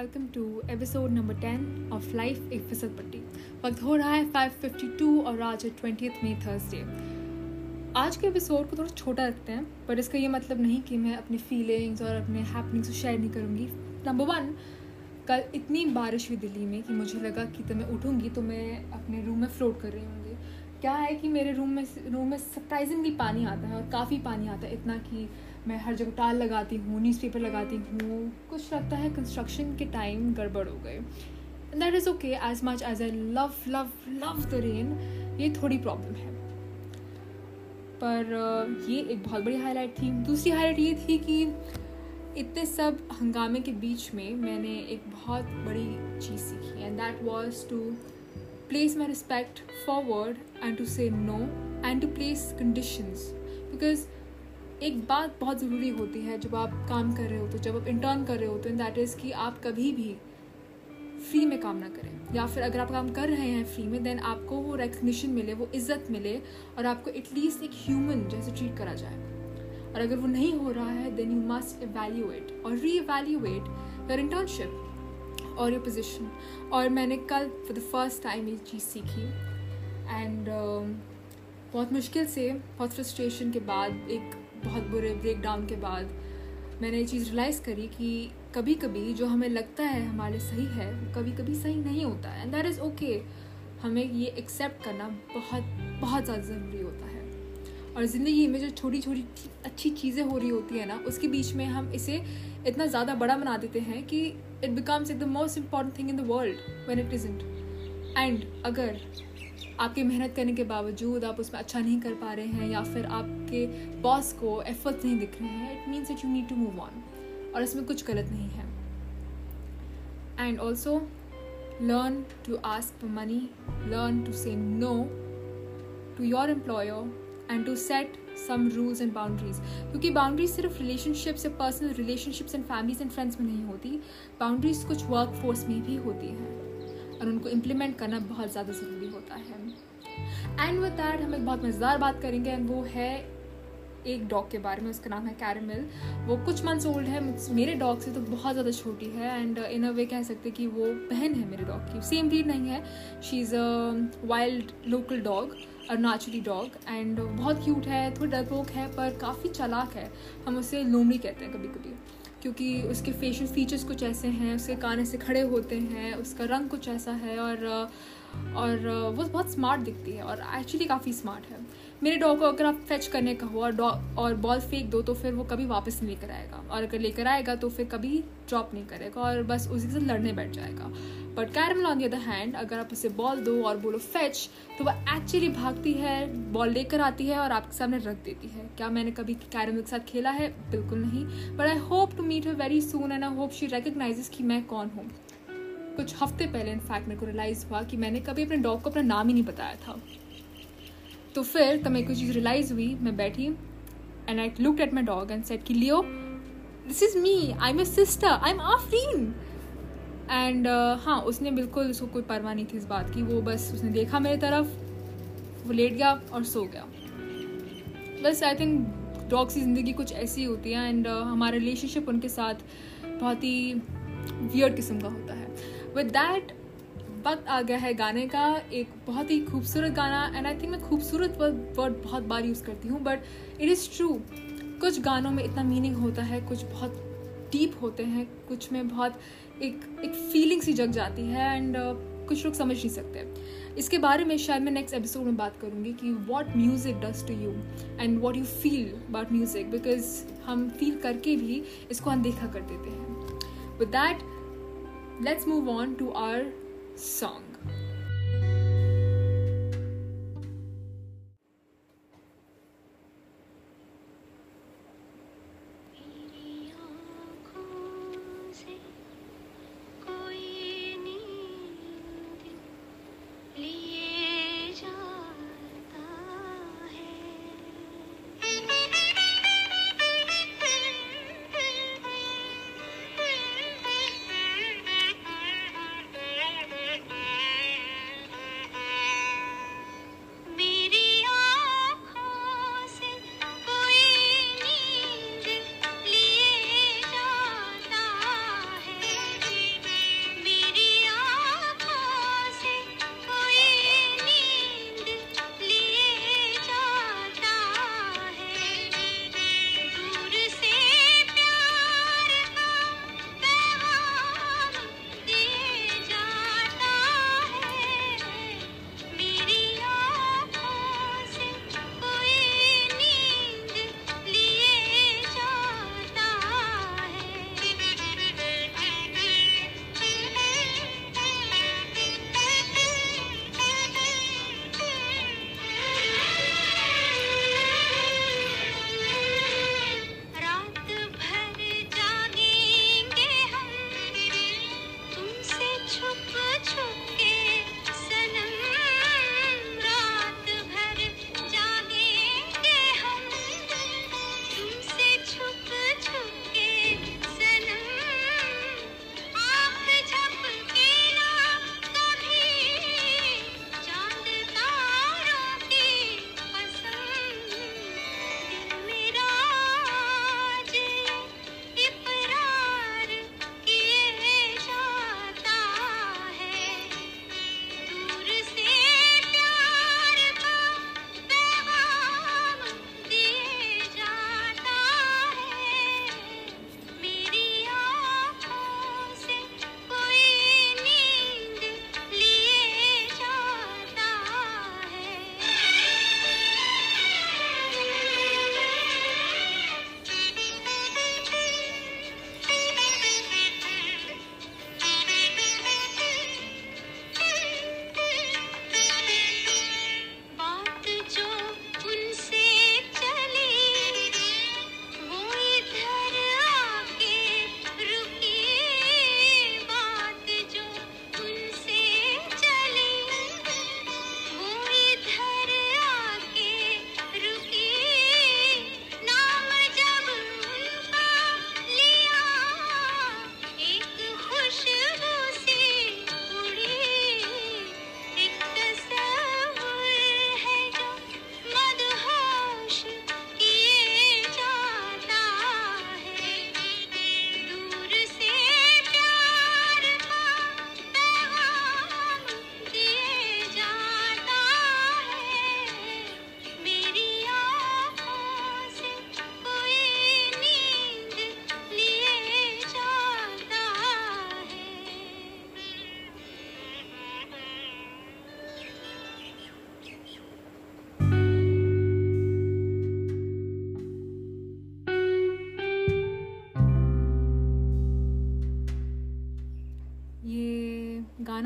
Welcome to episode number ten of life एक फिसल पट्टी। वक्त हो रहा है 5:52 और आज है ट्वेंटी मई थर्सडे आज के एपिसोड को थोड़ा छोटा रखते हैं, पर इसका ये मतलब नहीं कि मैं अपनी फीलिंग्स और अपने हैपनिंग्स को शेयर नहीं करूँगी। नंबर वन कल इतनी बारिश हुई दिल्ली में कि मुझे लगा कि तो मैं उठूँगी तो मैं अपने रूम में फ्लोट कर रही होंगी। क्या है कि मेरे रूम में रूम में सरप्राइजिंगली पानी आता है और काफ़ी पानी आता है, इतना कि मैं हर जगह टाल लगाती हूँ न्यूज़पेपर लगाती हूँ। कुछ लगता है कंस्ट्रक्शन के टाइम गड़बड़ हो गए। That is okay as much as I love love love the rain ये थोड़ी प्रॉब्लम है। पर ये एक बहुत बड़ी हाईलाइट थी। दूसरी हाईलाइट ये थी कि इतने सब हंगामे के बीच में मैंने एक बहुत बड़ी चीज़ सीखी and that was to place my respect forward and to say no and to place conditions because एक बात बहुत ज़रूरी होती है जब आप काम कर रहे हो तो जब आप इंटर्न कर रहे हो तो दैट इज़ कि आप कभी भी फ्री में काम ना करें। या फिर अगर आप काम कर रहे हैं फ्री में देन आपको वो रिकग्निशन मिले वो इज़्ज़त मिले और आपको एटलीस्ट एक ह्यूमन जैसे ट्रीट करा जाए। और अगर वो नहीं हो रहा है देन यू मस्ट एवेल्यूएट और री एवेल्यूएट योर इंटर्नशिप और योर पोजिशन और मैंने कल फॉर द फ़र्स्ट टाइम ये चीज़ सीखी। एंड uh, बहुत मुश्किल से बहुत फ्रस्ट्रेशन के बाद एक बहुत बुरे ब्रेक डाउन के बाद मैंने ये चीज़ रियलाइज़ करी कि कभी कभी जो हमें लगता है हमारे सही है, वो कभी कभी सही नहीं होता है। एंड दैट इज़ ओके हमें ये एक्सेप्ट करना बहुत बहुत ज़्यादा ज़रूरी होता है। और ज़िंदगी में जो छोटी छोटी अच्छी चीज़ें हो रही होती है ना, उसके बीच में हम इसे इतना ज़्यादा बड़ा बना देते हैं कि it becomes the most important thing in the world when it is and अगर आपके मेहनत करने के बावजूद आप उसमें अच्छा नहीं कर पा रहे हैं या फिर आपके बॉस को एफर्ट नहीं दिख रहे हैं it means that you need to move on और इसमें कुछ गलत नहीं है. And also learn to ask money learn to say no to your employer and to set some rules and boundaries क्योंकि बाउंड्रीज सिर्फ़ रिलेशनशिप्स या personal relationships and families and friends में नहीं होती बाउंड्रीज कुछ वर्क फोर्स में भी होती हैं और उनको इम्प्लीमेंट करना बहुत ज़्यादा ज़रूरी होता है। एंड विद दैट हम एक बहुत मज़ेदार बात करेंगे एंड वो है एक डॉग के बारे में, उसका नाम है कैरमिल वो कुछ मंथ्स ओल्ड है मेरे डॉग से तो बहुत ज़्यादा छोटी है एंड इन अ वे कह सकते कि वो बहन है मेरे डॉग की। सेम ब्रीड नहीं है। She is a wild local dog Arunachali dog and बहुत क्यूट है, थोड़ी डरपोक है, पर काफ़ी चालाक है। हम उसे लोमड़ी कहते हैं कभी कभी क्योंकि उसके फेशियल फीचर्स कुछ ऐसे हैं, उसके कान ऐसे खड़े होते हैं, उसका रंग कुछ ऐसा है और और वो बहुत स्मार्ट दिखती है और एक्चुअली काफ़ी स्मार्ट है। मेरे डॉग को अगर आप फेच करने का हो और डॉग और बॉल फेंक दो तो फिर वो कभी वापस नहीं लेकर आएगा। और अगर लेकर आएगा तो फिर कभी ड्रॉप नहीं करेगा और बस उसी से लड़ने बैठ जाएगा। But Caramel on the other hand अगर आप उसे बॉल दो और बोलो फेच तो वह एक्चुअली भागती है बॉल लेकर आती है और आपके सामने रख देती है। क्या मैंने कभी कैरमल के साथ खेला है? बिल्कुल नहीं। But I hope to meet her very soon and I hope she recognises कि मैं कौन हूँ। कुछ हफ़्ते पहले इनफैक्ट मेरे को रियलाइज़ हुआ कि मैंने कभी अपने डॉग को अपना नाम ही नहीं बताया था। तो फिर तब मेरे को चीज़ रियलाइज़ हुई मैं बैठी and I look at my dog and said कि Leo this is me I am a sister I am Afreen and हाँ उसने बिल्कुल उसको कोई परवाह नहीं थी इस बात की वो बस उसने देखा मेरे तरफ़ वो लेट गया और सो गया। बस आई थिंक डॉग्स की ज़िंदगी कुछ ऐसी होती है एंड uh, हमारा रिलेशनशिप उनके साथ बहुत ही वियर्ड किस्म का होता है। विद दैट वक्त आ गया है गाने का एक बहुत ही खूबसूरत गाना एंड आई थिंक मैं खूबसूरत वर्ड बहुत बार यूज़ करती हूँ बट इट इज़ ट्रू कुछ गानों में इतना मीनिंग होता है कुछ बहुत डीप होते हैं कुछ में बहुत एक एक फीलिंग सी जग जाती है एंड uh, कुछ लोग समझ नहीं सकते। इसके बारे में शायद मैं नेक्स्ट एपिसोड में बात करूँगी कि what music does to you and what you feel about music because हम फील करके भी इसको अनदेखा कर देते हैं। With that let's move on to our song.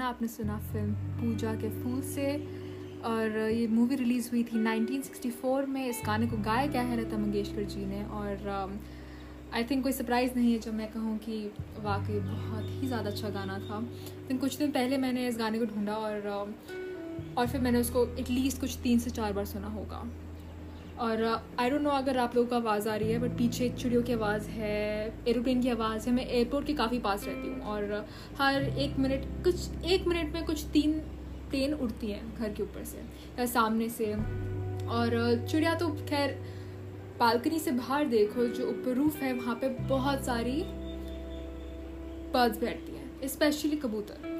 गाना आपने सुना फ़िल्म पूजा के फूल से। और ये मूवी रिलीज़ हुई थी 1964 में। इस गाने को गाया गया है लता मंगेशकर जी ने। और आई um, थिंक कोई सरप्राइज़ नहीं है जब मैं कहूँ कि वाकई बहुत ही ज़्यादा अच्छा गाना था। लेकिन कुछ दिन पहले मैंने इस गाने को ढूंढा और um, और फिर मैंने उसको एटलीस्ट कुछ तीन से चार बार सुना होगा। और आई डोंट नो अगर आप लोगों को आवाज़ आ रही है बट पीछे चिड़ियों की आवाज़ है एरोप्लेन की आवाज़ है, मैं एयरपोर्ट के काफ़ी पास रहती हूँ और हर एक मिनट कुछ, एक मिनट में कुछ तीन प्लेन उड़ती हैं घर के ऊपर से, या सामने से। और चिड़िया तो खैर बालकनी से बाहर देखो, जो ऊपर रूफ है, वहाँ पे बहुत सारी बर्ड्स बैठती हैं स्पेशली कबूतर।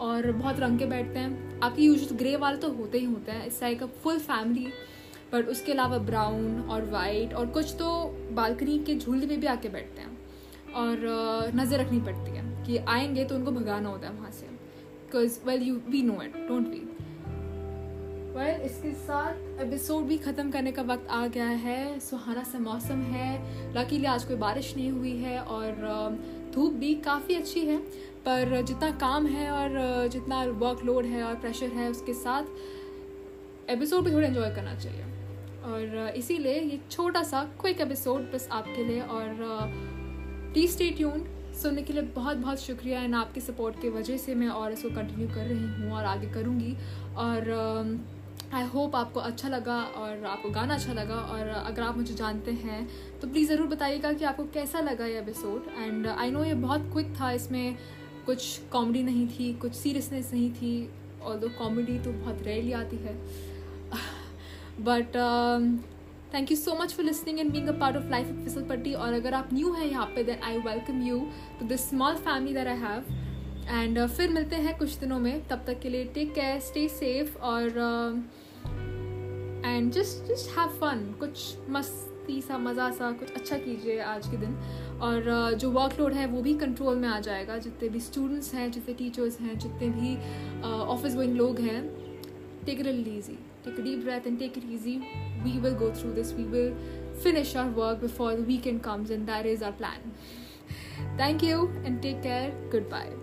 और बहुत रंग के बैठते हैं। आपके यूज़ ग्रे वाले तो होते ही होते हैं it's like a full family but उसके अलावा ब्राउन और वाइट और कुछ तो बालकनी के झूले पे भी आके बैठते हैं। और नज़र रखनी पड़ती है कि आएँगे तो उनको भगाना होता है वहाँ से। Because well you we know it don't we well इसके साथ एपिसोड भी ख़त्म करने का वक्त आ गया है। सुहाना सा मौसम है। लकीली आज कोई बारिश नहीं हुई है और धूप भी काफ़ी अच्छी है। पर जितना काम है और जितना वर्कलोड है और प्रेशर है उसके साथ एपिसोड भी थोड़ा इन्जॉय करना चाहिए। और इसीलिए ये छोटा सा क्विक एपिसोड बस आपके लिए और प्लीज़ स्टे ट्यून्ड सुनने के लिए बहुत बहुत शुक्रिया एंड आपकी सपोर्ट की वजह से मैं और इसको कंटिन्यू कर रही हूँ और आगे करूँगी। और आई uh, होप आपको अच्छा लगा और आपको गाना अच्छा लगा और अगर आप मुझे जानते हैं तो प्लीज़ ज़रूर बताइएगा कि आपको कैसा लगा ये एपिसोड एंड आई नो ये बहुत क्विक था इसमें कुछ कॉमेडी नहीं थी कुछ सीरियसनेस नहीं थी और दो कॉमेडी तो बहुत रेयरली आती है। But thank you so much for listening and being a part of life of फिसल पट्टी और अगर आप न्यू हैं यहाँ पे then I welcome you to this small family that I have and फिर मिलते हैं कुछ दिनों में. तब तक के लिए टेक केयर स्टे सेफ़ और and just just have fun कुछ मस्ती सा मज़ा सा कुछ अच्छा कीजिए आज के दिन. और uh, जो वर्कलोड है वो भी कंट्रोल में आ जाएगा. जितने भी स्टूडेंट्स हैं जितने टीचर्स हैं जितने भी ऑफ़िस uh, गोइंग लोग हैं take it Take a deep breath and take it easy. We will go through this. We will finish our work before the weekend comes, and that is our plan. Thank you and take care. Goodbye.